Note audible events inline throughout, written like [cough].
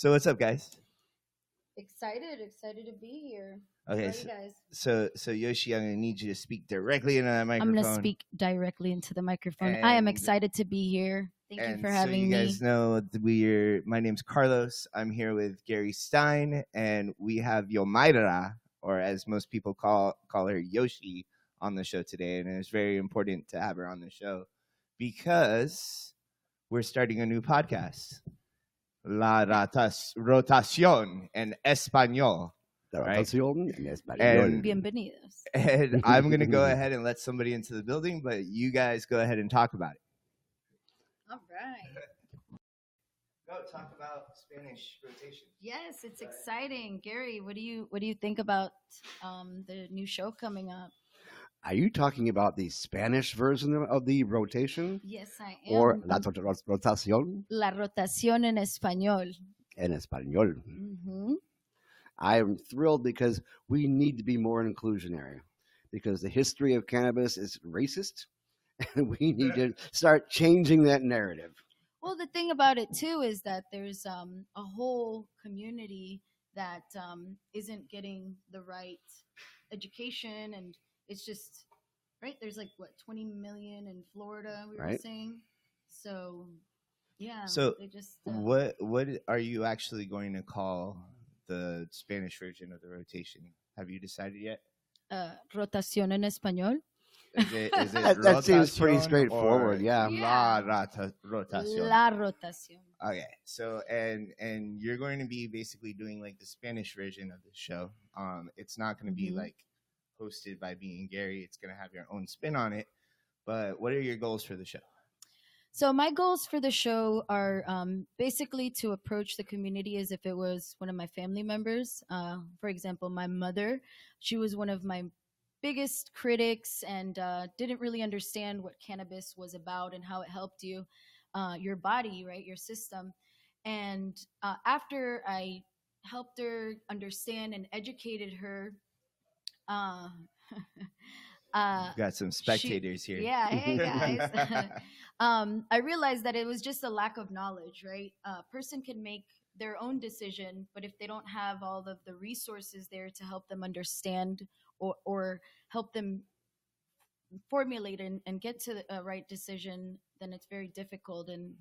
So what's up, guys? Excited, excited to be here. Okay, so, guys? so so Yoshi, I'm gonna need you to speak directly into that microphone. I'm going to speak directly into the microphone. I am excited to be here. Thank you And for so having you me. guys know we're my name's Carlos. I'm here with Gary Stein, and we have Yomaira, or as most people call call her Yoshi, on the show today. And it's very important to have her on the show because we're starting a new podcast, La Ratas, Rotación en Español. La Right. rotación en español. And- Bienvenidos. And I'm going to go [laughs] ahead and let somebody into the building, but you guys go ahead and talk about it. All right. Go talk about Spanish rotation. Yes, it's exciting. Gary, what do you what do you think about um, the new show coming up? Are you talking about the Spanish version of- the rotation Yes, I am. or la rot- rot- rotación La rotación en español. en español? hmm I am thrilled because we need to be more inclusionary because the history of cannabis is racist [laughs] and we need to start changing that narrative. Well, the thing about it too is that there's um, a whole community that um, isn't getting the right education, and it's just right. There's like what 20 million in Florida. We were Right. saying, so yeah. So they just uh, What what are you actually going to call the Spanish version of the rotation? Have you decided yet? uh, rotación en español. Is it, is it [laughs] That, that seems pretty straightforward. or Yeah. La rota, rotación. La rotación. Okay, so and and you're going to be basically doing like the Spanish version of the show. Um, it's not going to be Mhm. like hosted by and Gary. It's going to have your own spin on it. But what are your goals for the show? So my goals for the show are um, basically to approach the community as if it was one of my family members. Uh, for example, my mother, she was one of my biggest critics and uh, didn't really understand what cannabis was about and how it helped you, uh, your body, right, your system. And uh, after I helped her understand and educated her, uh, [laughs] uh, got some spectators here. yeah, hey guys. [laughs] [laughs] um, I realized that it was just a lack of knowledge, right? A person can make their own decision, but if they don't have all of the resources there to help them understand or, or help them formulate and, and get to the right decision, then it's very difficult. And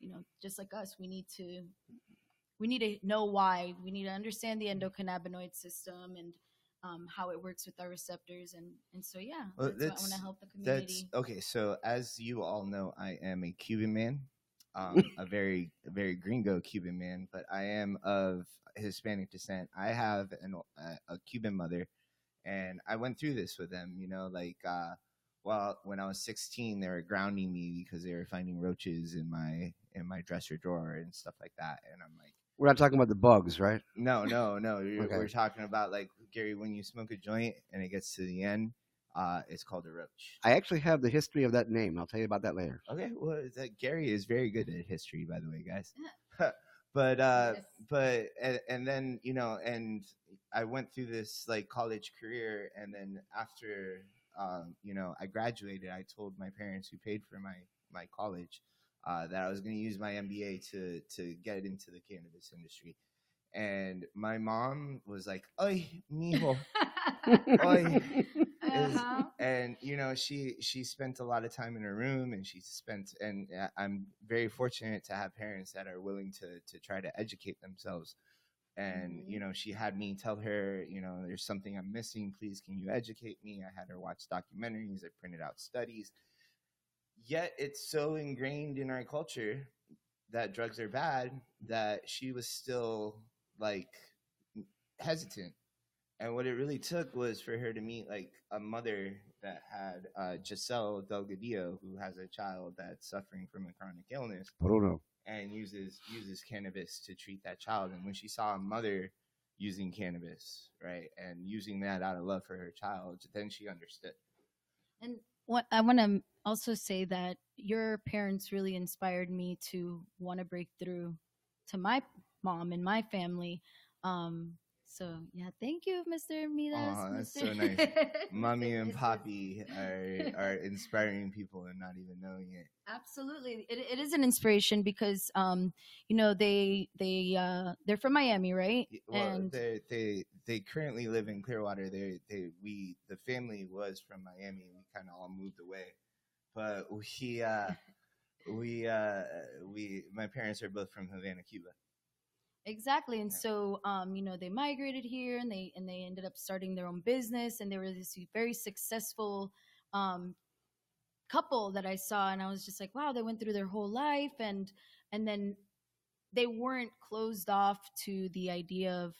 you know, just like us, we need to we need to know why. We need to understand the endocannabinoid system and um, how it works with our receptors, and and so yeah, Well, that's, what I want to help the That's community. okay. So as you all know, I am a Cuban man, um, [laughs] a very a very gringo Cuban man, but I am of Hispanic descent. I have an, a, a Cuban mother, and I went through this with them. You know, like uh, well, when I was 16, they were grounding me because they were finding roaches in my in my dresser drawer and stuff like that, and I'm like. We're not talking about the bugs, right? No, no, no. [laughs] Okay. We're talking about like Gary, when you smoke a joint and it gets to the end, uh, it's called a roach. I actually have the history of that name. I'll tell you about that later. Okay, well, that Gary is very good at history, by the way, guys. [laughs] but uh, Yes. but and, and then you know, and I went through this like college career, and then after um, you know I graduated, I told my parents who paid for my my college uh, that I was going to use my MBA to to get into the cannabis industry. And my mom was like, "Ay, mijo." [laughs] Oy. Uh-huh. and you know she she spent a lot of time in her room and she spent and uh, i'm very fortunate to have parents that are willing to to try to educate themselves and Mhm. you know she had me tell her you know there's something i'm missing please can you educate me i had her watch documentaries i printed out studies yet it's so ingrained in our culture that drugs are bad that she was still like hesitant and what it really took was for her to meet like a mother that had uh, Giselle Delgadillo, who has a child that's suffering from a chronic illness Bruno. and uses uses cannabis to treat that child. And when she saw a mother using cannabis, right, and using that out of love for her child, then she understood. And what I want to also say that your parents really inspired me to want to break through to my mom and my family. Um, so yeah, thank you, Mr. Midas. Aw, that's Mr. so [laughs] nice. Mommy and. Poppy [laughs] are are inspiring people and not even knowing it. Absolutely, it, it is an inspiration because um, you know they they uh, they're from Miami, right? Well, and they they they currently live in Clearwater. They they we the family was from Miami. We kind of all moved away, but we uh [laughs] we uh we my parents are both from Havana, Cuba. Exactly. And so um, you know, they migrated here and they and they ended up starting their own business and they were this very successful um couple that I saw and I was just like, wow, they went through their whole life and and then they weren't closed off to the idea of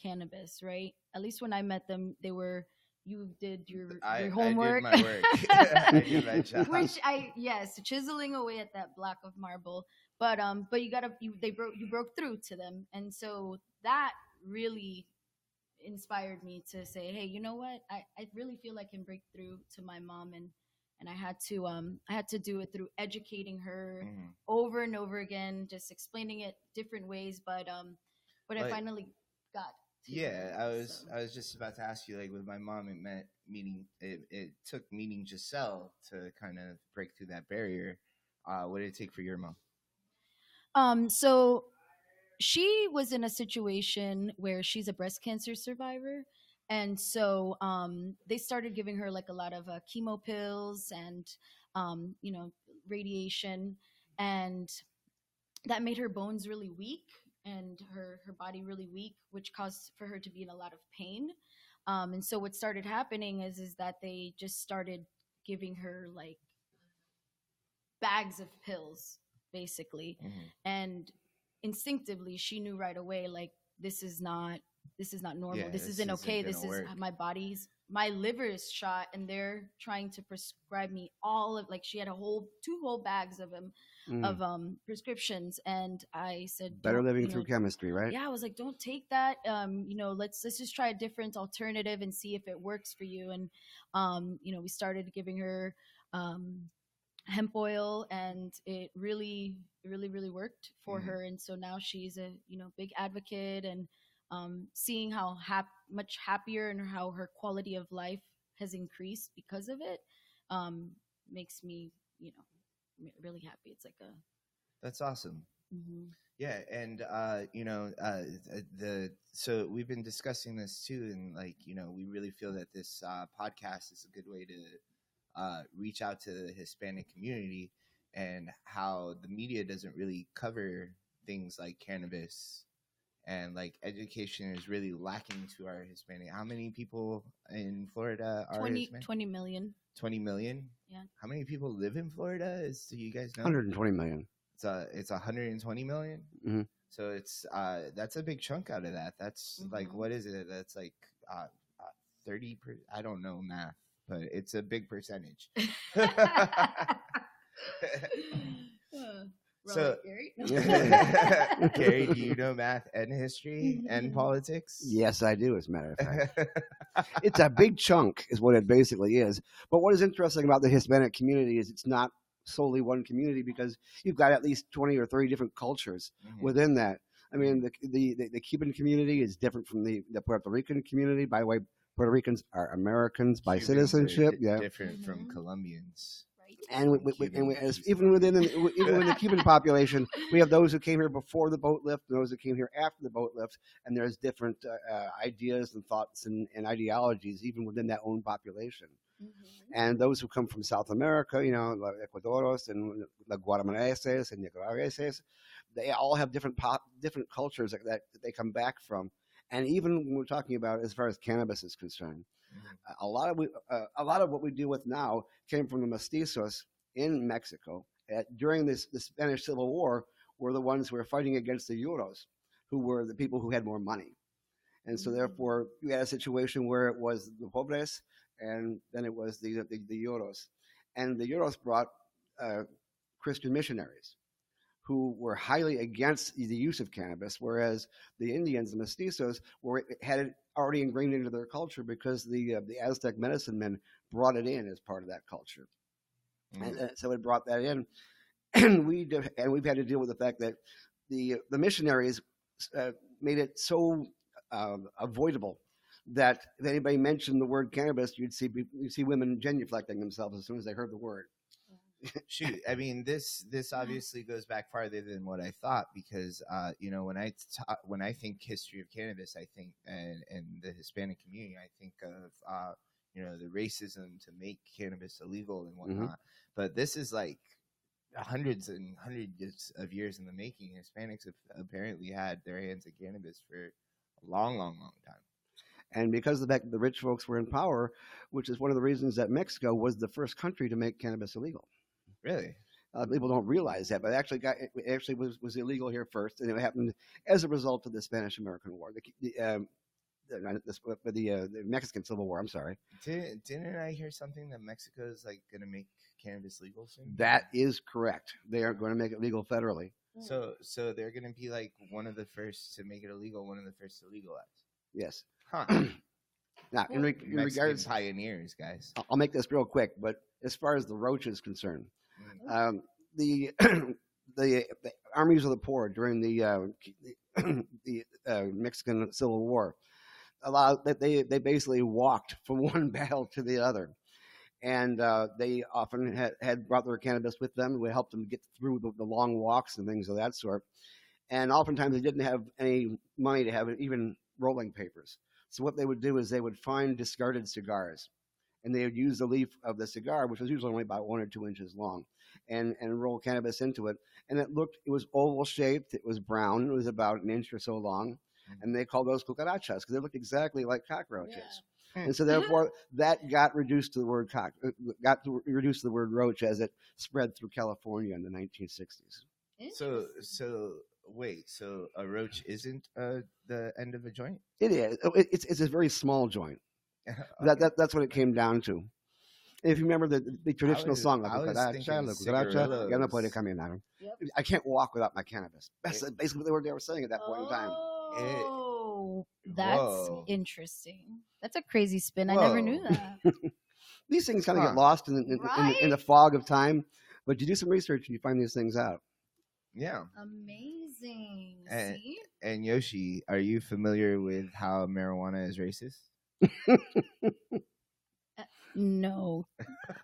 cannabis, right? At least when I met them, they were you did your, I- I did homework. my work. [laughs] I did my [laughs] job. Which I yes, chiseling away at that block of marble. But um, but you gotta you they broke you broke through to them, and so that really inspired me to say, hey, you know what? I I really feel I can break through to my mom, and and I had to um I had to do it through educating her Mhm. over and over again, just explaining it different ways. But um, but I finally got. Yeah, it, I was so. I was just about to ask you like with my mom it meant meeting it, it took meeting Giselle to kind of break through that barrier. Uh what did it take for your mom? Um, so she was in a situation where she's a breast cancer survivor. And so um, they started giving her like a lot of uh, chemo pills and, um, you know, radiation. And that made her bones really weak and her, her body really weak, which caused for her to be in a lot of pain. Um, and so what started happening is, is that they just started giving her like bags of pills, basically. And instinctively she knew right away like this is not this is not normal. Yeah, this, this isn't isn't okay. this gonna is work. my body's my liver is shot and they're trying to prescribe me all of like she had a whole two whole bags of them Mm. of um prescriptions. And i said Better living you know, through chemistry, right? yeah i was like don't take that. Um you know let's let's just try a different alternative and see if it works for you. And um you know we started giving her um hemp oil and it really really really worked for Mhm. her and so now she's a you know big advocate and um seeing how hap- much happier and how her quality of life has increased because of it um makes me you know really happy it's like a That's awesome. mhm. Yeah, and uh, you know, uh, the so we've been discussing this too, and like you know, we really feel that this uh, podcast is a good way to uh, reach out to the Hispanic community, and how the media doesn't really cover things like cannabis, and like education is really lacking to our Hispanic. How many people in Florida are 20, Hispanic? 20 million 20 million. Yeah. How many people live in Florida? Is do you guys know? 120 million. It's a it's 120 million. Mhm. So it's uh that's a big chunk out of that. That's like Mhm. what is it? That's like uh, uh 30 per, I don't know math, but it's a big percentage. [laughs] [laughs] So- Gary? [laughs] Gary, do you know math and history and politics? Yes, I do, as a matter of fact. it's a big chunk, is what it basically is. But what is interesting about the Hispanic community is it's not solely one community because you've got at least 20 or 30 different cultures Mhm. within that. I mean, the, the, the, the Cuban community is different from the, the Puerto Rican community. By the way, Puerto Ricans are Americans by Cubans citizenship. di- Yeah. different from Mhm. Colombians. Right. And, we, we, we- and we, as, even within the, even within the Cuban population, [laughs] we have those who came here before the boat lift, and those who came here after the boat lift, and there's different uh, uh, ideas and thoughts and, and ideologies even within that own population. Mhm. And those who come from South America, you know, like Ecuadorians and the Guatemalaenses and Nicaraguenses, they all have different pop, different cultures that, that they come back from. And even when we're talking about as far as cannabis is concerned, Mhm. a lot of we, uh, a lot of what we deal with now came from the mestizos in Mexico at, during this the Spanish Civil War. Were the ones who were fighting against the Euros, who were the people who had more money, and so Mm. therefore you had a situation where it was the pobres, and then it was the the, the Euros, and the Euros brought uh, Christian missionaries who were highly against the use of cannabis, whereas the Indians, the mestizos, were had it already ingrained into their culture because the uh, the Aztec medicine men brought it in as part of that culture, and uh, so it brought that in, and [clears throat] we and we've had to deal with the fact that the the missionaries uh, made it so um, avoidable that if anybody mentioned the word cannabis, you'd see you see women genuflecting themselves as soon as they heard the word. Shoot i mean this this obviously goes back farther than what i thought because uh you know when i ta- when i think history of cannabis i think and and the hispanic community i think of uh you know the racism to make cannabis illegal and whatnot. But this is like hundreds and hundreds of years in the making. Hispanics have apparently had their hands on cannabis for a long long long time. And because of the fact that the rich folks were in power, which is one of the reasons that Mexico was the first country to make cannabis illegal. Really Uh, people don't realize that, but it actually got it actually was, was illegal here first, and it happened as a result of the Spanish American War, the, the, um, the, not this- but the, uh, the Mexican Civil War. I'm sorry. didn't, didn't i hear something that mexico is like gonna make cannabis legal soon That is correct. They are going to make it legal federally. So so they're gonna be like one of the first to make it illegal, one of the first to legalize. Yes. Huh. [clears throat] Now, in, re- in regards, pioneers, guys. I'll- I'll make this real quick, but as far as the roach is concerned. Um, the, [clears throat] the the armies of the poor during the uh, [clears throat] the uh, Mexican Civil War allowed that they they basically walked [laughs] from one battle to the other, and uh, they often had, had brought their cannabis with them. We helped them get through the, the long walks and things of that sort. And oftentimes they didn't have any money to have even rolling papers. So what they would do is they would find discarded cigars, and they would use the leaf of the cigar, which was usually only about one or two inches long, and and roll cannabis into it. And it looked, it was oval shaped, it was brown, it was about an inch or so long, and they called those cucarachas because they looked exactly like cockroaches. And so therefore that got reduced to the word cock, uh, got to, reduced to the word roach as it spread through California in the 1960s. So so wait, so a roach isn't uh the end of a joint? It is. Oh, It's it's a very small joint. [laughs] That, that that's what it came down to. If you remember the, the traditional was- song, La I was cucaracha, thinking la cucaracha, ya no puede cigarillos. caminar. Yep. I can't walk without my cannabis. That's It- basically what they were, they were saying at that point in time. Oh, that's Whoa. interesting. That's a crazy spin. I never knew that. [laughs] These things kind of Huh. get lost in, in, in, in, the, in the fog of time, but you do some research and you find these things out. yeah. Amazing. And- See? And Yoshi, are you familiar with how marijuana is racist? [laughs] No. [laughs]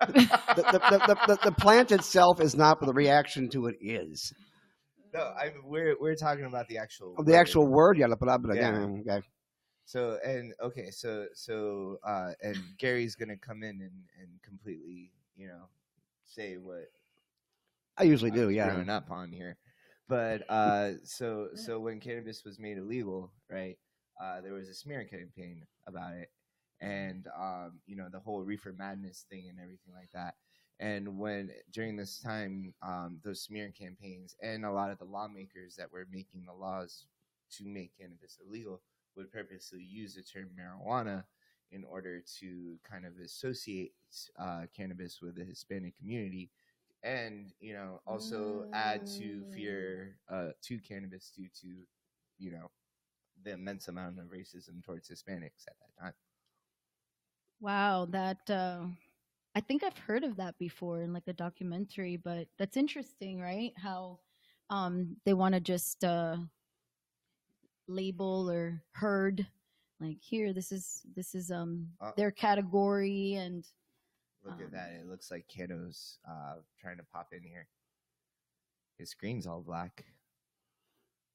The, the, the, the, the, the plant itself is not, but the reaction to it is. No, I we're we're talking about the actual Oh, the word. actual word, yeah, la palabra, Yeah. yeah. okay. So and okay, so so uh and Gary's gonna come in and and completely, you know, say what I usually I do, was yeah. growing up on here. But uh [laughs] so so when cannabis was made illegal, right? Uh there was a smear campaign about it and um you know the whole reefer madness thing and everything like that. And when during this time um those smear campaigns and a lot of the lawmakers that were making the laws to make cannabis illegal would purposely use the term marijuana in order to kind of associate uh, cannabis with the Hispanic community, and you know also add to fear uh, to cannabis due to you know the immense amount of racism towards Hispanics at that time. Wow, that uh I think I've heard of that before in like a documentary, but that's interesting, right? How um they want to just uh label or herd like here this is this is um Uh, their category and Look at Um, that! It looks like Kano's uh, trying to pop in here. His screen's all black.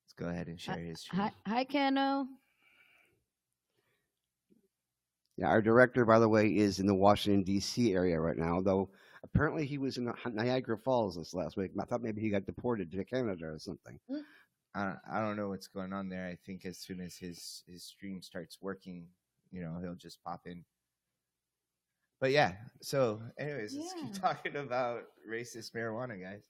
Let's go ahead and share his screen. hi hi Kano. Yeah, our director, by the way, is in the Washington D.C. area right now. Though apparently he was in Niagara Falls this last week. I thought maybe he got deported to Canada or something. I don't, I don't know what's going on there. I think as soon as his his stream starts working, you know, he'll just pop in. But yeah, so anyways, let's keep talking about racist marijuana, guys.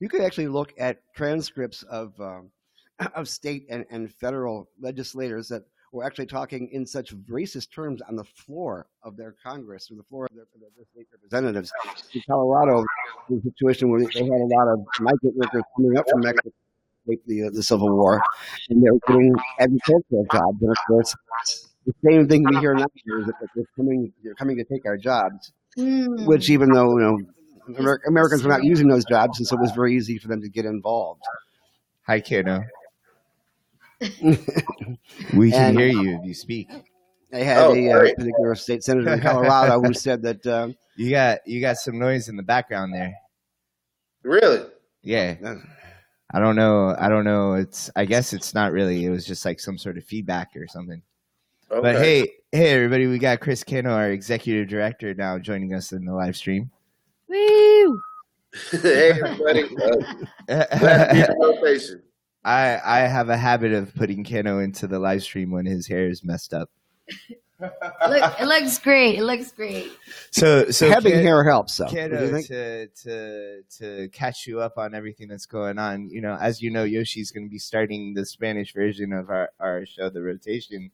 You could actually look at transcripts of um, [clears throat] of state and, and federal legislators that were actually talking in such racist terms on the floor of their Congress, or the floor of their, of their state representatives. In Colorado, the situation where they had a lot of migrant workers coming up from Mexico the, the Civil War, and they were getting agricultural jobs. And of course, the same thing we hear now is that they're coming, they're coming to take our jobs. Mm. Which, even though you know Amer- Americans were not using those jobs, and so it was very easy for them to get involved. Hi, Kano. [laughs] We can And- hear you if you speak. I had Oh, a uh, particular state senator in Colorado who said that um, You got you got some noise in the background there. Really? Yeah. I don't know. I don't know. It's. I guess it's not really. It was just like some sort of feedback or something. Okay. But hey, hey, everybody! We got Chris Kano, our executive director, now joining us in the live stream. Woo! [laughs] hey, everybody. Uh, [laughs] glad to be in I. I have a habit of putting Kano into the live stream when his hair is messed up. Look, it looks great. It looks great. So so having Ken- hair helps. So, what do you Kano, to to to catch you up on everything that's going on. You know, as you know, Yoshi's going to be starting the Spanish version of our our show, The Rotation,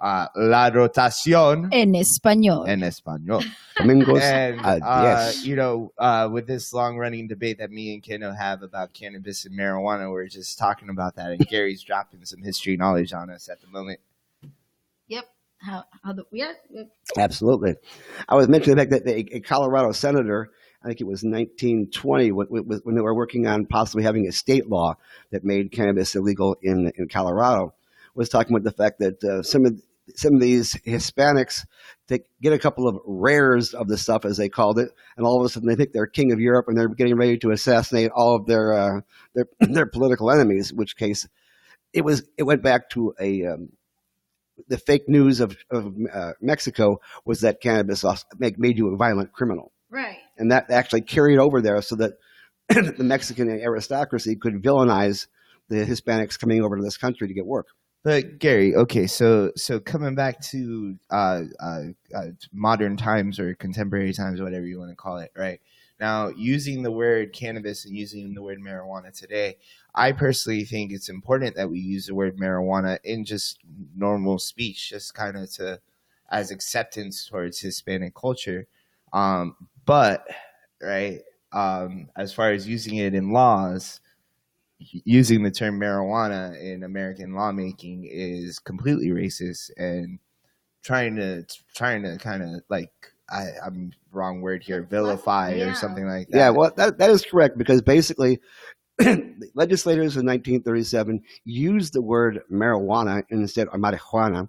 uh, La Rotación En español. en español. [laughs] Domingos. and uh, uh, yes. you know, uh, with this long running debate that me and Keno have about cannabis and marijuana, we're just talking about that, and Gary's dropping some history knowledge on us at the moment. Yep. How, how the, yeah. yeah. Absolutely. I was mentioning the fact that a, a Colorado senator, I think it was 1920, when, when when they were working on possibly having a state law that made cannabis illegal in, in Colorado, was talking about the fact that uh, some of some of these Hispanics they get a couple of rares of the stuff, as they called it, and all of a sudden they think they're king of Europe and they're getting ready to assassinate all of their uh, their [clears throat] their political enemies. In which case, it was it went back to a um, the fake news of, of uh, Mexico was that cannabis make, made you a violent criminal. Right. And that actually carried over there so that [clears throat] the Mexican aristocracy could villainize the Hispanics coming over to this country to get work. But Gary, okay, so so coming back to uh, uh, uh, modern times or contemporary times, whatever you want to call it, right? Now, using the word cannabis and using the word marijuana today, I personally think it's important that we use the word marijuana in just normal speech, just kind of to as acceptance towards Hispanic culture. Um, but right, um, as far as using it in laws, using the term marijuana in American lawmaking is completely racist and trying to trying to kind of like I, I'm wrong word here vilify Yeah. or something like that. Yeah, well, that, that is correct because basically, [clears throat] legislators in 1937 used the word marijuana instead of marijuana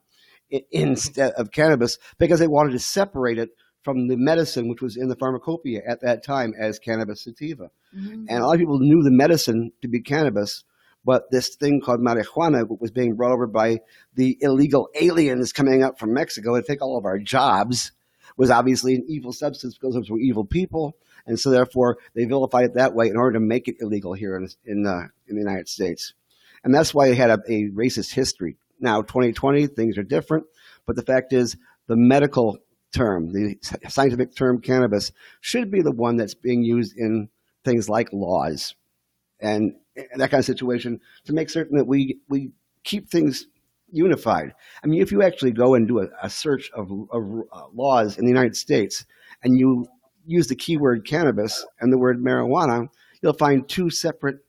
instead of cannabis because they wanted to separate it from the medicine which was in the pharmacopoeia at that time as cannabis sativa. Mhm. And a lot of people knew the medicine to be cannabis, but this thing called marijuana was being brought over by the illegal aliens coming up from Mexico to take all of our jobs was obviously an evil substance because those were evil people. And so therefore they vilified it that way in order to make it illegal here in, in, uh, in the United States. And that's why it had a, a racist history. Now, 2020, things are different, but the fact is the medical term, the scientific term cannabis, should be the one that's being used in things like laws and, that kind of situation to make certain that we, we keep things unified. I mean, if you actually go and do a, a search of, of uh, laws in the United States and you use the keyword cannabis and the word marijuana, you'll find two separate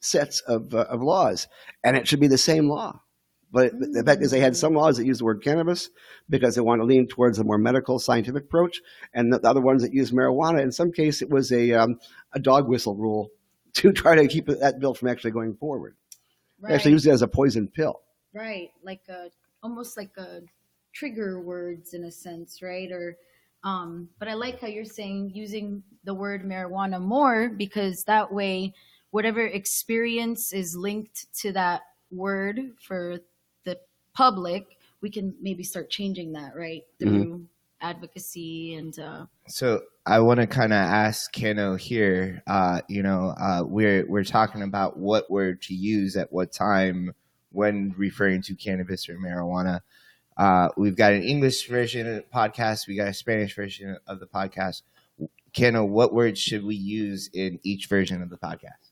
sets of, uh, of laws, and it should be the same law. But the- fact is, they had some laws that use the word cannabis because they want to lean towards a more medical, scientific approach, and the other ones that use marijuana. In some case, it was a um, a dog whistle rule [laughs] to try to keep that bill from actually going forward. They actually used it as a poison pill. right like a almost like a trigger words in a sense right or um but i like how you're saying using the word marijuana more because that way whatever experience is linked to that word for public we can maybe start changing that right Mhm. through advocacy and uh So I want to kind of ask Keno here. Uh, you know, uh, we're we're talking about what word to use at what time when referring to cannabis or marijuana. Uh, we've got an English version of the podcast. We got a Spanish version of the podcast. Keno, what words should we use in each version of the podcast?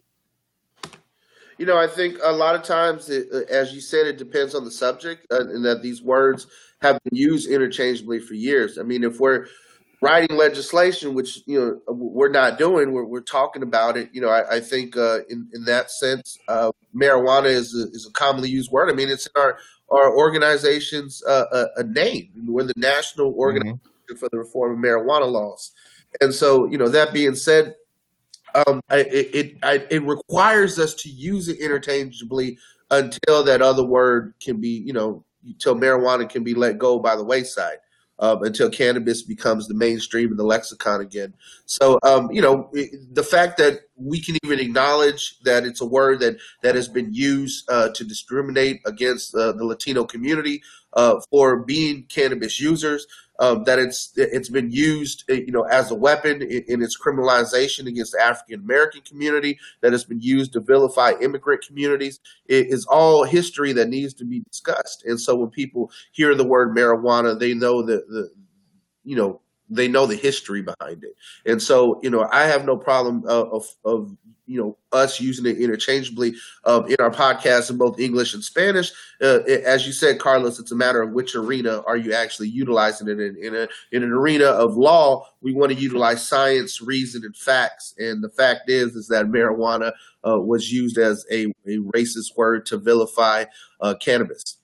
You know, I think a lot of times, it, uh, as you said, it depends on the subject, uh, and that these words have been used interchangeably for years. I mean, if we're writing legislation, which you know we're not doing, we're, we're talking about it. You know, I, I think uh, in in that sense, uh, marijuana is a, is a commonly used word. I mean, it's in our our organization's uh, a, a, name. We're the national organization mm-hmm. for the reform of marijuana laws, and so you know that being said. Um, it it, it requires us to use it interchangeably until that other word can be, you know, until marijuana can be let go by the wayside um, until cannabis becomes the mainstream in the lexicon again. So, um, you know, the fact that we can even acknowledge that it's a word that that has been used uh, to discriminate against uh, the Latino community uh, for being cannabis users um, that it's it's been used, eh, you know, as a weapon in, in its criminalization against the African American community. That has been used to vilify immigrant communities. It is all history that needs to be discussed. And so when people hear the word marijuana, they know that the you know they know the history behind it. And so, you know, I have no problem uh, of, of you know us using it interchangeably um, in our podcast in both English and Spanish. Uh, as you said, Carlos, it's a matter of which arena are you actually utilizing it in. In, a, in an arena of law, we want to utilize science, reason, and facts. And the fact is, is that marijuana uh, was used as a, a racist word to vilify uh, cannabis.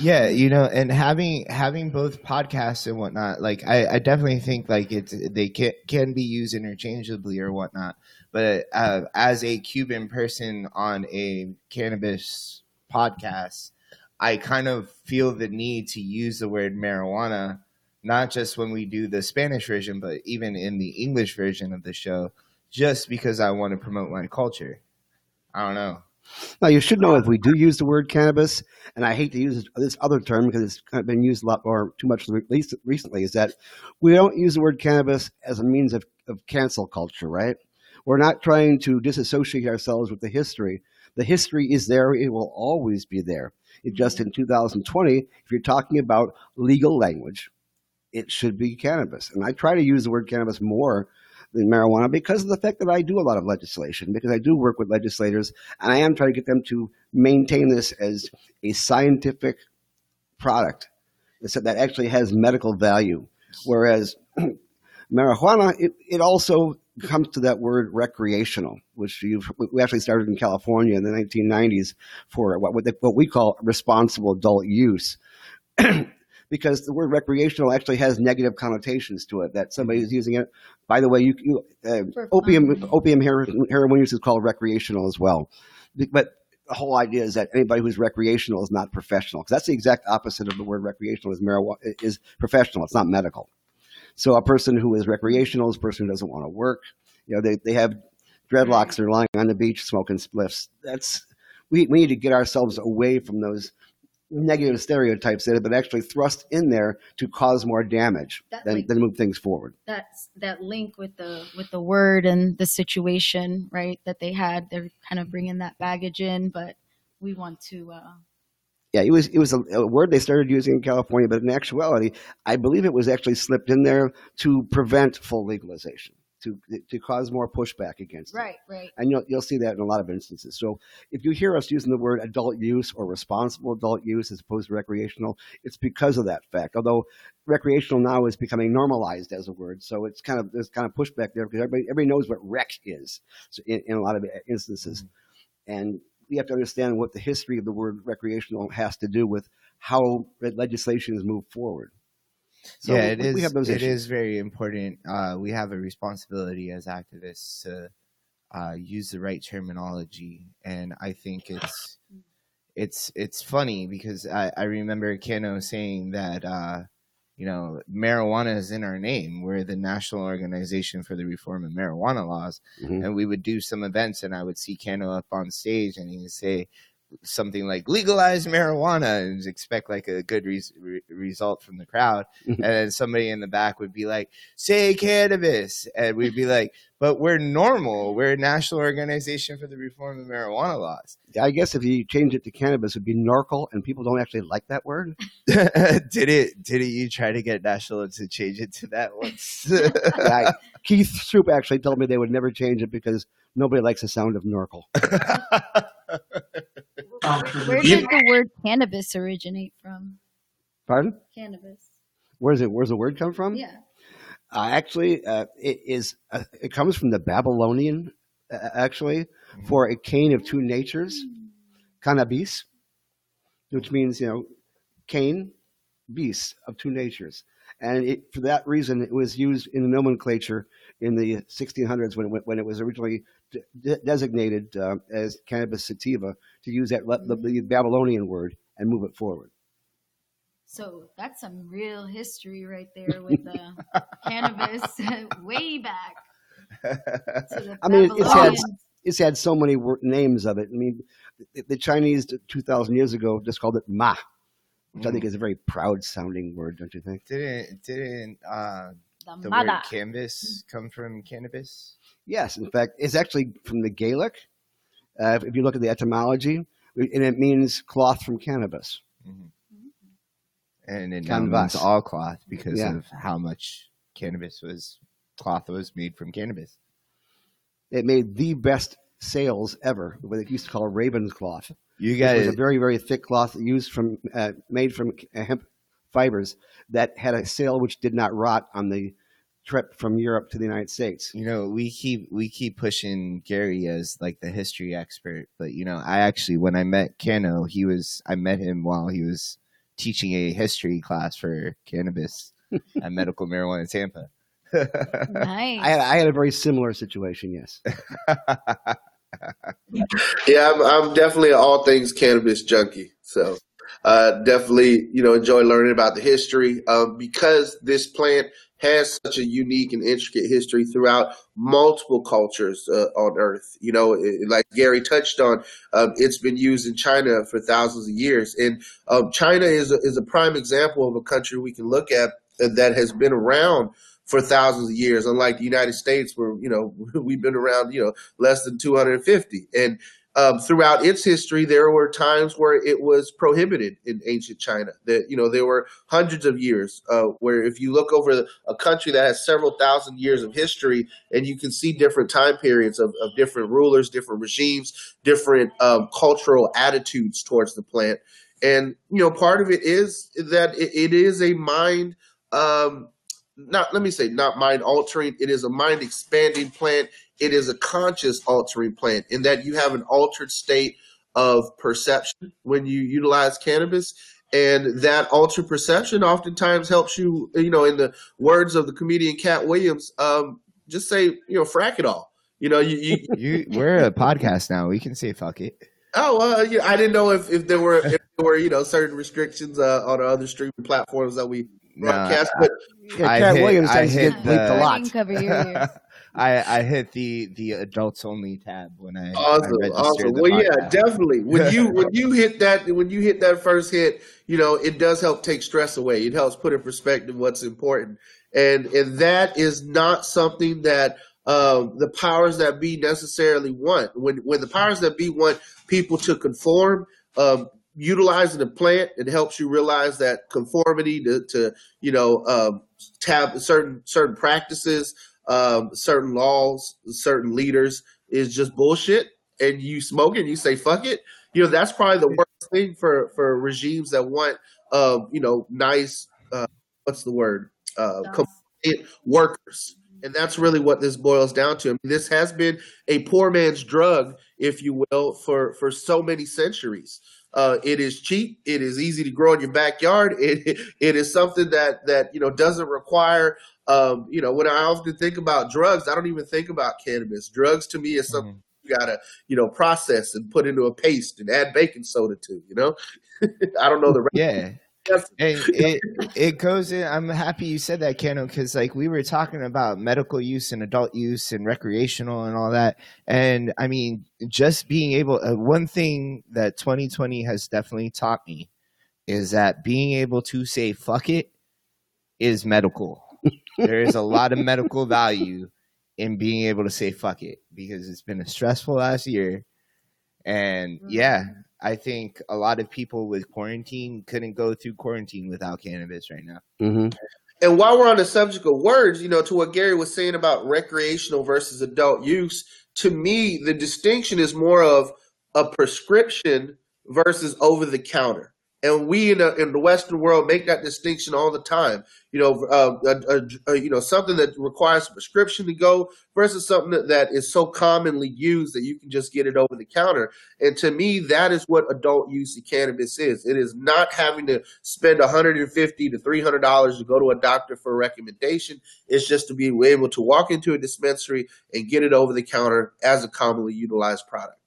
Yeah, you know, and having having both podcasts and whatnot, like I, I definitely think like it's they can can be used interchangeably or whatnot. But uh, as a Cuban person on a cannabis podcast, I kind of feel the need to use the word marijuana, not just when we do the Spanish version, but even in the English version of the show, just because I want to promote my culture. I don't know. Now, you should know if we do use the word cannabis, and I hate to use this other term because it's kind of been used a lot more too much recently, is that we don't use the word cannabis as a means of, of cancel culture, right? We're not trying to disassociate ourselves with the history. The history is there, it will always be there. It just in 2020, if you're talking about legal language, it should be cannabis. And I try to use the word cannabis more than marijuana because of the fact that I do a lot of legislation, because I do work with legislators, and I am trying to get them to maintain this as a scientific product that actually has medical value. Whereas [clears throat] marijuana, it, it also comes to that word recreational, which we actually started in California in the 1990s for what, what we call responsible adult use. [clears throat] because the word recreational actually has negative connotations to it. That somebody is using it. By the way, you, you uh, opium opium heroin, heroin use is called recreational as well. But the whole idea is that anybody who's recreational is not professional because that's the exact opposite of the word recreational is marijuana is professional. It's not medical. So a person who is recreational is a person who doesn't want to work. You know, they, they have dreadlocks. They're lying on the beach smoking spliffs. That's we, we need to get ourselves away from those negative stereotypes that have been actually thrust in there to cause more damage that, than, like, than move things forward. That's that link with the with the word and the situation, right? That they had, they're kind of bringing that baggage in, but we want to. Uh, yeah, it was it was a, a, word they started using in California, but in actuality, I believe it was actually slipped in there to prevent full legalization to to cause more pushback against right, it. Right, right. And you'll you'll see that in a lot of instances. So if you hear us using the word adult use or responsible adult use as opposed to recreational, it's because of that fact. Although recreational now is becoming normalized as a word, so it's kind of there's kind of pushback there because everybody everybody knows what rec is so in, in a lot of instances, mm-hmm. and we have to understand what the history of the word recreational has to do with how legislation has moved forward. So yeah, it we, is. We have those it is very important. Uh, we have a responsibility as activists to uh, use the right terminology, and I think it's it's it's funny because I, I remember Kano saying that uh, you know marijuana is in our name. We're the National Organization for the Reform of Marijuana Laws, mm-hmm. and we would do some events, and I would see Kano up on stage, and he'd say, something like legalize marijuana and expect like a good re- re- result from the crowd. Mm-hmm. And then somebody in the back would be like say cannabis. And we'd be like but we're NORML. We're a national organization for the reform of marijuana laws. I guess if you change it to cannabis it would be NORCL and people don't actually like that word? [laughs] Did it did it you try to get national to change it to that once? [laughs] Yeah, keith Stroup actually told me they would never change it because nobody likes the sound of NORCL [laughs] Where did the word cannabis originate from? Pardon? Cannabis. Where's it? Where's the word come from? Yeah. Uh, actually, uh, it is. Uh, it comes from the Babylonian, uh, actually, for a cane of two natures, cannabis, which means you know, cane, beast of two natures, and it, for that reason, it was used in the nomenclature in the 1600s when it, when it was originally de- de- designated uh, as cannabis sativa to use that le- the, the Babylonian word and move it forward. So that's some real history right there with the [laughs] cannabis [laughs] way back [laughs] I mean, it's had it's had so many wor- names of it. I mean, the, the Chinese two thousand years ago just called it ma, which I think is a very proud sounding word, don't you think? didn't didn't uh, the the mother. word canvas come from cannabis? Yes, in fact, it's actually from the Gaelic. Uh, if you look at the etymology, and it means cloth from cannabis. Mhm. And it now means Canvas. all cloth because Yeah. of how much cannabis was cloth was made from cannabis. It made the best sails ever. What they used to call Raven's cloth. You Which got was a very very thick cloth used from uh, made from hemp fibers that had a sail which did not rot on the trip from Europe to the United States. You know, we keep we keep pushing Gary as like the history expert, but you know, I actually when I met Kano, he was I met him while he was teaching a history class for cannabis [laughs] at Medical Marijuana in Tampa. Nice. [laughs] I had, I had a very similar situation. Yes. [laughs] Yeah, I'm, I'm definitely an all things cannabis junkie. So, uh, definitely, you know, enjoy learning about the history. Um, because this plant has such a unique and intricate history throughout multiple cultures uh, on Earth. You know, it, like Gary touched on, um, it's been used in China for thousands of years, and um, China is a, is a prime example of a country we can look at that has been around for thousands of years. Unlike the United States, where you know [laughs] we've been around, you know, less than 250, and um, throughout its history, there were times where it was prohibited in ancient China. That you know there were hundreds of years uh, where if you look over a country that has several thousand years of history, and you can see different time periods of, of different rulers, different regimes, different um, cultural attitudes towards the plant, and you know part of it is that it, it is a mind. Um, not let me say not mind altering. It is a mind expanding plant it is a conscious altering plant in that you have an altered state of perception when you utilize cannabis and that altered perception oftentimes helps you you know in the words of the comedian Katt Williams um, just say you know frack it all you know you, you [laughs] you we're a podcast now. We can say fuck it. oh uh, yeah, i didn't know if, if there were if there were you know certain restrictions uh, on other streaming platforms that we No, broadcast but Yeah, I Katt hit- Williams I hit get bleeped the- lot. cover your ears. I I hit the the adults only tab when I I Awesome, registered awesome. Well, yeah, definitely. When you [laughs] when you hit that when you hit that first hit, you know it does help take stress away. It helps put in perspective what's important, and and that is not something that um, the powers that be necessarily want. When when the powers that be want people to conform, um, utilizing the plant, it helps you realize that conformity to, to you know um, tab certain certain practices, um, certain laws, certain leaders is just bullshit and you smoke it and you say fuck it, you know that's probably the worst thing for for regimes that want uh, you know nice uh, what's the word uh, compliant workers. And that's really what this boils down to. I mean, this has been a poor man's drug, if you will, for for so many centuries. Uh, it is cheap. It is easy to grow in your backyard. [laughs] It it is something that that you know doesn't require. Um, you know, when I often think about drugs, I don't even think about cannabis. Drugs to me is something Mhm. you gotta you know process and put into a paste and add baking soda to. You know, [laughs] I don't know the Yeah. It it goes in. I'm happy you said that, Keno, because like we were talking about medical use and adult use and recreational and all that. And I mean, just being able. Uh, one thing that 2020 has definitely taught me is that being able to say "fuck it" is medical. there is a lot of medical [laughs] value in being able to say "fuck it" because it's been a stressful last year. And yeah, I think a lot of people with quarantine couldn't go through quarantine without cannabis right now. hmm And while we're on the subject of words, you know, to what Gary was saying about recreational versus adult use, to me, the distinction is more of a prescription versus over the counter. And we in, in the Western world make that distinction all the time. You know, uh, a, a, a, you know something that requires a prescription to go versus something that, that is so commonly used that you can just get it over the counter. And to me, that is what adult use of cannabis is. It is not having to spend 150 to 300 dollars to go to a doctor for a recommendation. It's just to be able to walk into a dispensary and get it over the counter as a commonly utilized product.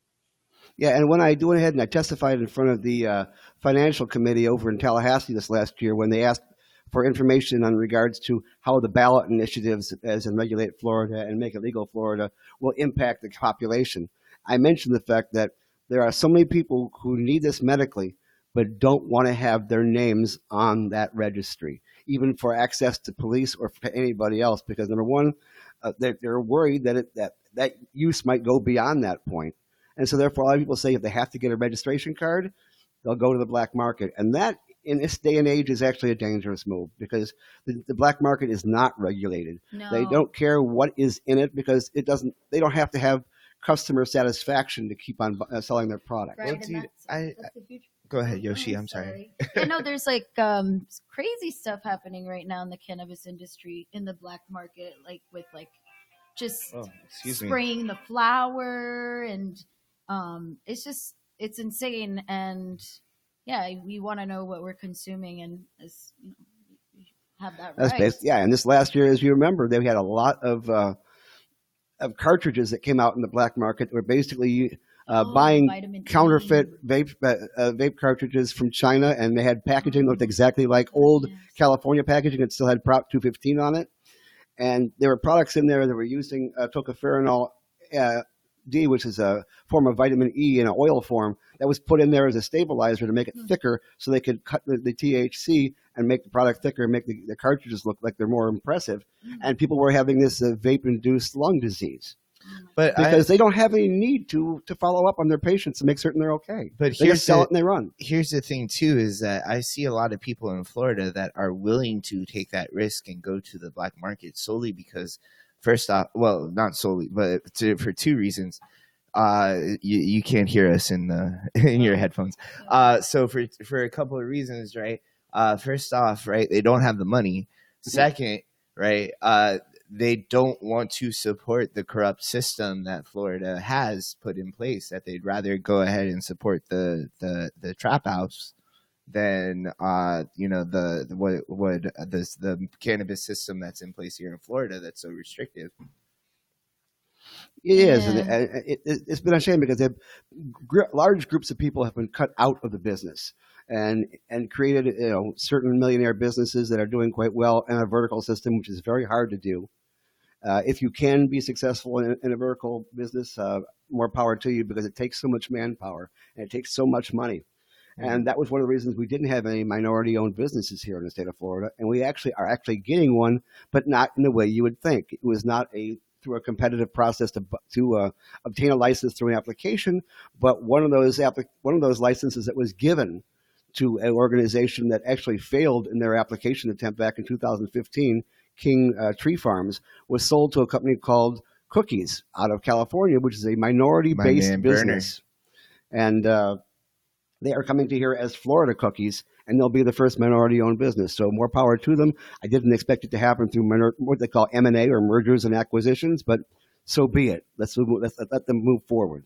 Yeah, and when I went ahead and I testified in front of the uh, financial committee over in Tallahassee this last year, when they asked for information on regards to how the ballot initiatives, as in regulate Florida and make it legal Florida, will impact the population, I mentioned the fact that there are so many people who need this medically, but don't want to have their names on that registry, even for access to police or for anybody else, because number one, uh, they're, they're worried that it, that that use might go beyond that point. And so therefore, a lot of people say if they have to get a registration card, they'll go to the black market. And that, in this day and age, is actually a dangerous move because the, the black market is not regulated. No. They don't care what is in it because it doesn't. They don't have to have customer satisfaction to keep on uh, selling their product. Right, Well, that's, I- that's the. Go ahead, Yoshi. I'm sorry. I know [laughs] there's like um crazy stuff happening right now in the cannabis industry in the black market, like with like just Oh, excuse me. spraying the flower and um it's just it's insane and yeah we want to know what we're consuming and as you know, have that That's right based, yeah. And this last year, as you remember, they had a lot of uh, of cartridges that came out in the black market. that Were basically uh, Oh, buying counterfeit vape uh, uh, vape cartridges from China, and they had packaging that looked exactly like old Yes. California packaging. It still had Prop 215 on it, and there were products in there that were using uh, tocopherol uh, D, which is a form of vitamin E in an oil form that was put in there as a stabilizer to make it Hmm. thicker, so they could cut the, the THC and make the product thicker, and make the, the cartridges look like they're more impressive. Mm. And people were having this uh, vape-induced lung disease Oh my But I, because they don't have any need to to follow up on their patients to make certain they're okay. but They here's just sell the, it and they run. here's the thing too is that I see a lot of people in Florida that are willing to take that risk and go to the black market solely because first off, well, not solely, but to, for two reasons. Uh, you, you can't hear us in the [laughs] in your headphones. Uh, so for for a couple of reasons, right? Uh, first off, right, they don't have the money. Second, right, uh, they don't want to support the corrupt system that Florida has put in place. That they'd rather go ahead and support the the the trap house than uh you know the, the what what this the cannabis system that's in place here in Florida that's so restrictive. It is, and Yeah. it, it, it, it's been a shame because gr- large groups of people have been cut out of the business and and created you know certain millionaire businesses that are doing quite well in a vertical system, which is very hard to do. Uh, if you can be successful in, in a vertical business, uh, more power to you because it takes so much manpower and it takes so much money. And that was one of the reasons we didn't have any minority-owned businesses here in the state of Florida, and we actually are actually getting one, but not in the way you would think. It was not a through a competitive process to to uh, obtain a license through an application, but one of those applic- one of those licenses that was given to an organization that actually failed in their application attempt back in 2015, King uh, Tree Farms, was sold to a company called Cookies out of California, which is a minority-based business, and uh, they are coming to here as Florida Cookies, and they'll be the first minority-owned business. So more power to them. I didn't expect it to happen through minor- what they call M and A or mergers and acquisitions, but so be it. Let's move, let's let them move forward.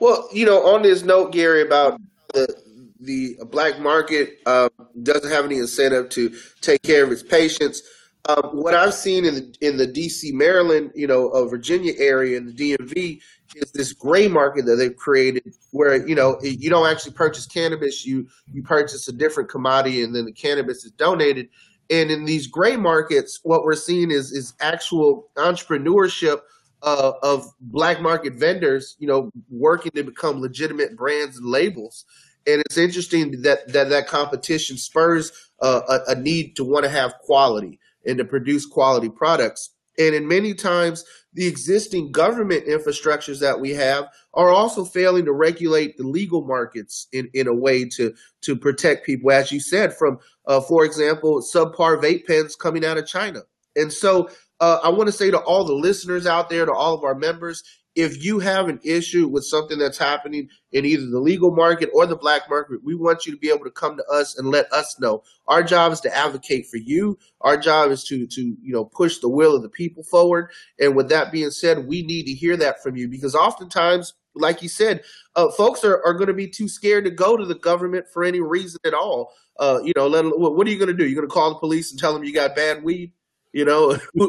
Well, you know, on this note, Gary, about the the black market uh, doesn't have any incentive to take care of its patients. Um, what I've seen in the in the D.C., Maryland, you know, uh, Virginia area in the DMV is this gray market that they've created, where you know you don't actually purchase cannabis, you you purchase a different commodity, and then the cannabis is donated. And in these gray markets, what we're seeing is is actual entrepreneurship uh, of black market vendors, you know, working to become legitimate brands and labels. And it's interesting that that, that competition spurs uh, a, a need to want to have quality and to produce quality products. And in many times, the existing government infrastructures that we have are also failing to regulate the legal markets in, in a way to to protect people, as you said, from, uh, for example, subpar vape pens coming out of China. And so uh, I want to say to all the listeners out there, to all of our members, if you have an issue with something that's happening in either the legal market or the black market, we want you to be able to come to us and let us know. Our job is to advocate for you. Our job is to to you know push the will of the people forward. And with that being said, we need to hear that from you because oftentimes, like you said, uh, folks are, are going to be too scared to go to the government for any reason at all. Uh, you know, let, what are you going to do? You're going to call the police and tell them you got bad weed? You know, [laughs] [laughs] in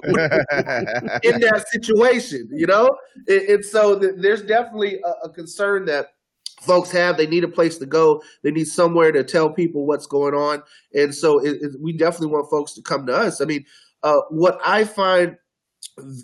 that situation, you know? And, and so th- there's definitely a, a concern that folks have. They need a place to go. They need somewhere to tell people what's going on. And so it, it, we definitely want folks to come to us. I mean, uh, what I find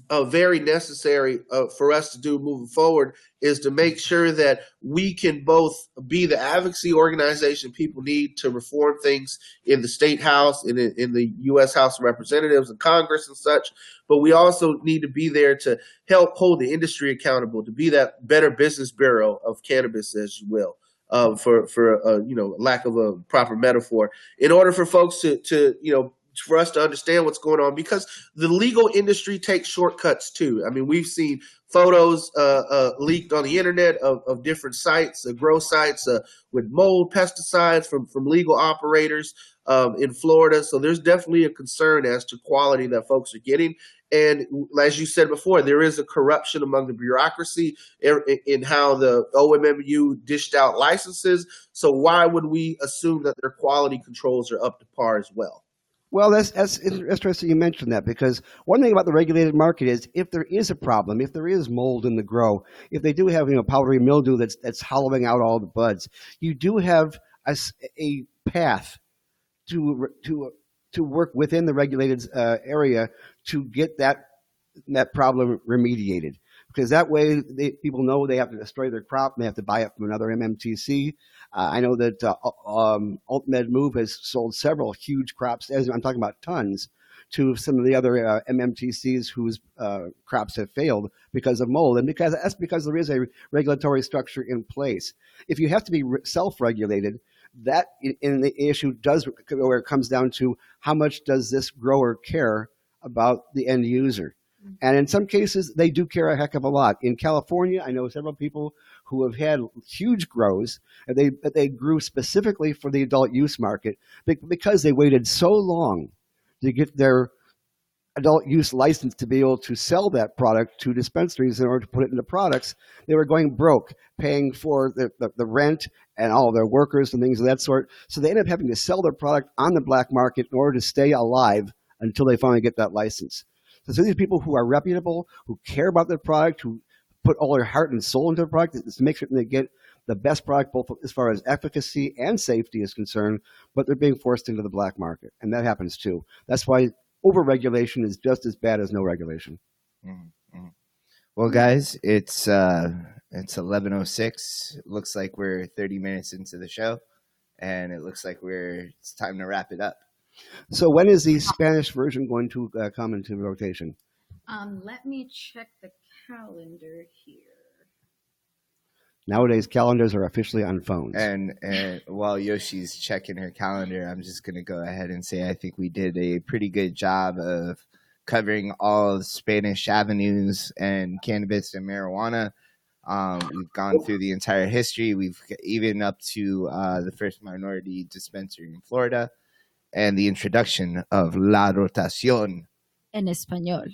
uh, very necessary uh, for us to do moving forward is to make sure that we can both be the advocacy organization people need to reform things in the state house in, in the U.S. House of Representatives and Congress and such, but we also need to be there to help hold the industry accountable, to be that better business bureau of cannabis, as you will. Um, for for uh, you know lack of a proper metaphor, in order for folks to to you know for us to understand what's going on because the legal industry takes shortcuts too. I mean, we've seen photos uh, uh, leaked on the internet of, of different sites, uh, grow sites uh, with mold pesticides from, from legal operators um, in Florida. So there's definitely a concern as to quality that folks are getting. And as you said before, there is a corruption among the bureaucracy in, in how the OMMU dished out licenses. So why would we assume that their quality controls are up to par as well? Well, that's that's interesting you mentioned that because one thing about the regulated market is if there is a problem, if there is mold in the grow, if they do have you know powdery mildew that's that's hollowing out all the buds, you do have a, a path to to to work within the regulated uh, area to get that that problem remediated because that way they, people know they have to destroy their crop and they have to buy it from another MMTC. Uh, I know that uh, um, AltMed MÜV has sold several huge crops, as I'm talking about tons, to some of the other uh, MMTCs whose uh, crops have failed because of mold, and because that's because there is a regulatory structure in place. If you have to be self-regulated, that in the issue does where it comes down to how much does this grower care about the end user. And in some cases, they do care a heck of a lot. In California, I know several people who have had huge grows, and they they grew specifically for the adult use market because they waited so long to get their adult use license to be able to sell that product to dispensaries in order to put it into products. They were going broke, paying for the, the, the rent and all their workers and things of that sort. So they ended up having to sell their product on the black market in order to stay alive until they finally get that license. So these people who are reputable, who care about their product, who put all their heart and soul into the product, is to make sure they get the best product both as far as efficacy and safety is concerned, but they're being forced into the black market. And that happens too. That's why overregulation is just as bad as no regulation. Mm-hmm. Well, guys, it's uh, it's eleven oh six. Looks like we're thirty minutes into the show, and it looks like we're it's time to wrap it up. So when is the Spanish version going to uh, come into rotation? Um, let me check the calendar here. Nowadays, calendars are officially on phones. And and while Yoshi's checking her calendar, I'm just gonna go ahead and say I think we did a pretty good job of covering all Spanish avenues and cannabis and marijuana. Um, we've gone through the entire history. We've even up to uh, the first minority dispensary in Florida and the introduction of La Rotación. En español.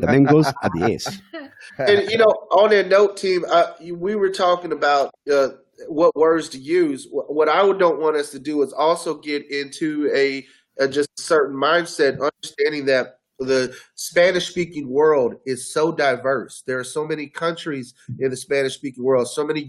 Domingos a diez. [laughs] and you know, on that note, team, uh, we were talking about uh, what words to use. What I don't want us to do is also get into a, a just certain mindset, understanding that the Spanish speaking world is so diverse. There are so many countries in the Spanish speaking world, so many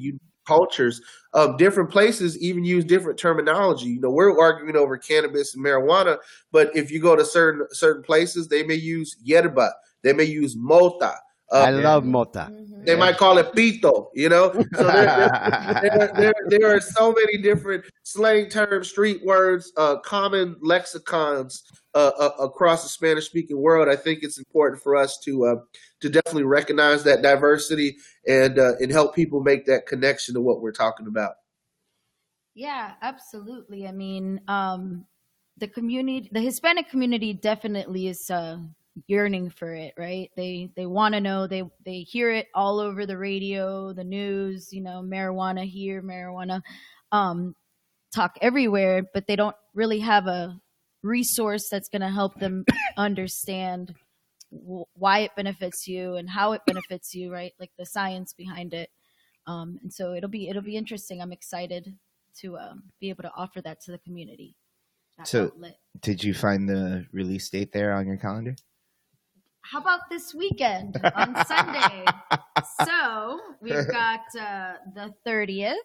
cultures of different places even use different terminology. You know, we're arguing over cannabis and marijuana, but if you go to certain certain places, they may use yerba, they may use mota. Uh, I love mota. Mm-hmm. They yeah. might call it pito, you know. So there, [laughs] there, there, there, are so many different slang terms, street words, uh, common lexicons uh, uh across the Spanish-speaking world. I think it's important for us to uh, to definitely recognize that diversity and uh, and help people make that connection to what we're talking about. Yeah, absolutely. I mean, um, the community, the Hispanic community, definitely is uh, yearning for it, right? They they want to know. They they hear it all over the radio, the news. You know, marijuana here, marijuana um, talk everywhere, but they don't really have a resource that's going to help them [coughs] understand w- why it benefits you and how it benefits you, right? Like the science behind it. Um, and so it'll be it'll be interesting. I'm excited to um, be able to offer that to the community. So- outlet. Did you find the release date there on your calendar? How about this weekend on Sunday? [laughs] so we've got uh, the thirtieth.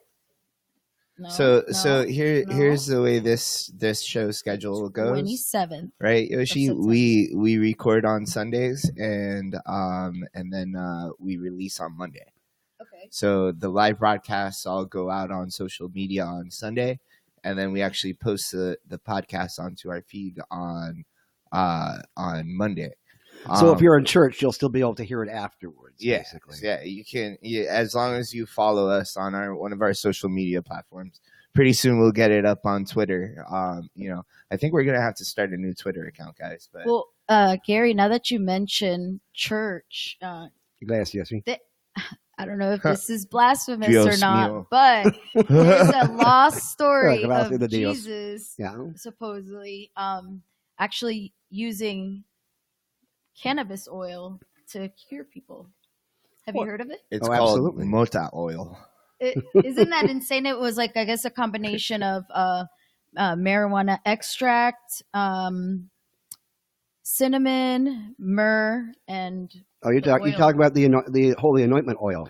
No, so no, so here no. here's the way this this show schedule goes. twenty seventh. Right, Yoshi. We we record on Sundays and um and then uh we release on Monday. Okay. So the live broadcasts all go out on social media on Sunday, and then we actually post the the podcast onto our feed on uh on Monday. So if Um, you're in church, you'll still be able to hear it afterwards. yeah, basically. yeah, you can. Yeah, as long as you follow us on our one of our social media platforms. Pretty soon we'll get it up on Twitter. Um, you know, I think we're gonna have to start a new Twitter account, guys. But Well, uh, Gary, now that you mention church, uh, Gracias. sí. I don't know if this is blasphemous Dios or not, mío. but there's a [laughs] lost story of. Jesus Yeah. supposedly um, actually using cannabis oil to cure people. Have you heard of it? it's Oh, called absolutely. Mota oil. it isn't that insane? It was like I guess a combination of uh, uh, marijuana extract, um, cinnamon, myrrh, and Oh, you The talk you talk about the the holy anointment oil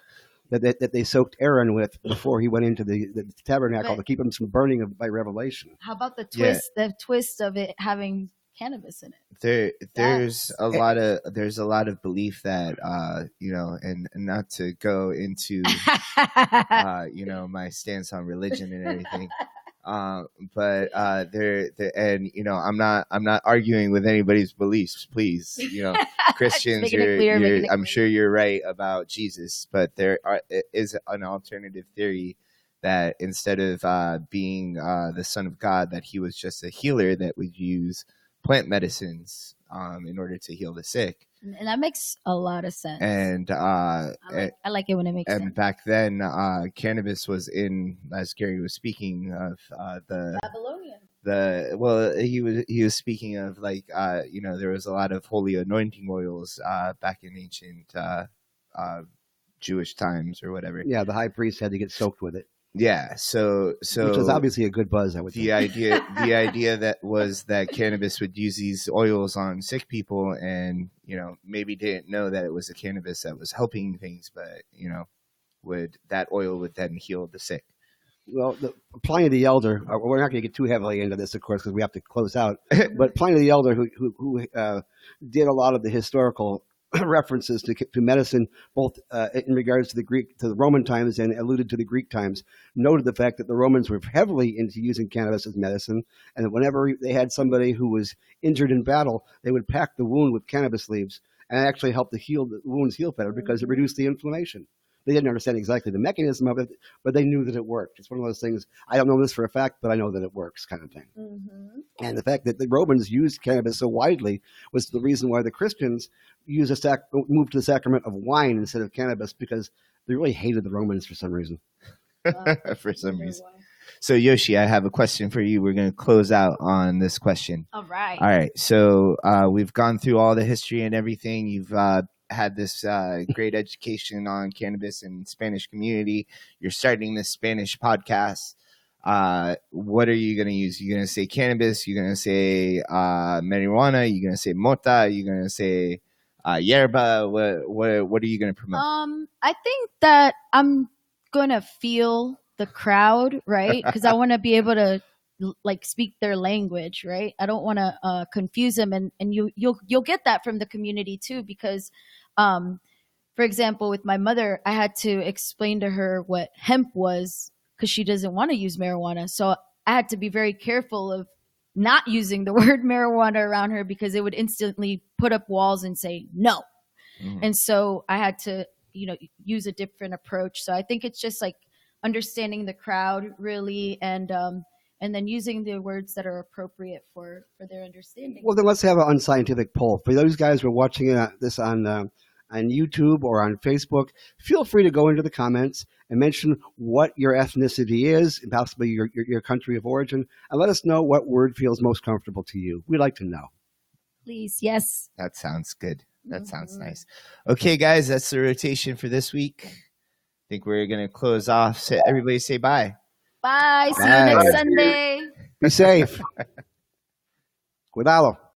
that that, that they soaked Aaron with before he went into the, the tabernacle But- to keep him from burning by revelation. how about the Yeah. twist? The twist of it having cannabis in it. There, there's a Eh. lot of there's a lot of belief that uh, you know, and, and not to go into [laughs] uh, you know my stance on religion and everything. [laughs] Uh, but uh, there, there, and you know, I'm not, I'm not arguing with anybody's beliefs. Please, you know, [laughs] Christians, you're, clear, you're- I'm sure you're right about Jesus, but there are, is an alternative theory that instead of uh, being uh, the Son of God, that he was just a healer that would use plant medicines um, in order to heal the sick. and that makes a lot of sense. And uh, I like, I like it when it makes and sense. back then, uh, cannabis was in, as Gary was speaking of, uh, the Babylonian. the well, he was he was speaking of like uh, you know there was a lot of holy anointing oils uh, back in ancient uh, uh, Jewish times or whatever. Yeah, the high priest had to get soaked with it, Yeah. So so which was obviously a good buzz. I would the think. idea the [laughs] idea that was that cannabis would use these oils on sick people and you know maybe didn't know that it was a cannabis that was helping things but you know would that oil would then heal the sick Well, the, Pliny the Elder. uh, We're not going to get too heavily into this, of course, because we have to close out. [laughs] but Pliny the Elder, who who, who uh, did a lot of the historical [coughs] references to, to medicine, both uh, in regards to the Greek to the Roman times and alluded to the Greek times, noted the fact that the Romans were heavily into using cannabis as medicine, and that whenever they had somebody who was injured in battle, they would pack the wound with cannabis leaves, and actually helped the heal the wounds heal better because it reduced the inflammation. They didn't understand exactly the mechanism of it, but they knew that it worked. It's one of those things. I don't know this for a fact, but I know that it works, kind of thing. Mm-hmm. And the fact that the Romans used cannabis so widely was the reason why the Christians used a sac- moved to the sacrament of wine instead of cannabis because they really hated the Romans for some reason. [laughs] for some reason so yoshi i have a question for you we're going to close out on this question All right. all right so uh, we've gone through all the history and everything you've uh, had this uh, great education on cannabis and spanish community you're starting this spanish podcast uh, what are you going to use? You're going to say cannabis. You're going to say uh, marijuana. You're going to say mota. You're going to say uh, yerba. What, what, what are you going to promote? Um, I think that I'm gonna feel the crowd, right? Because I want to be able to like speak their language, right? I don't want to uh, confuse them, and and you you'll you'll get that from the community too, because, um, for example, with my mother, I had to explain to her what hemp was because she doesn't want to use marijuana, so I had to be very careful of not using the [laughs] word marijuana around her because it would instantly put up walls and say no Mhm. and so i had to you know use a different approach so i think it's just like understanding the crowd really and um and then using the words that are appropriate for for their understanding. Well, then let's have an unscientific poll. For those guys who are watching uh, this on uh, on YouTube or on Facebook, feel free to go into the comments and mention what your ethnicity is, and possibly your, your, your country of origin, and let us know what word feels most comfortable to you. We'd like to know. Please, yes. That sounds good. That sounds Mhm. nice. Okay, guys, that's the rotation for this week. I think we're gonna close off. Say, everybody say bye. Bye. See you Bye. next Sunday. Be safe. [laughs] Cuidado.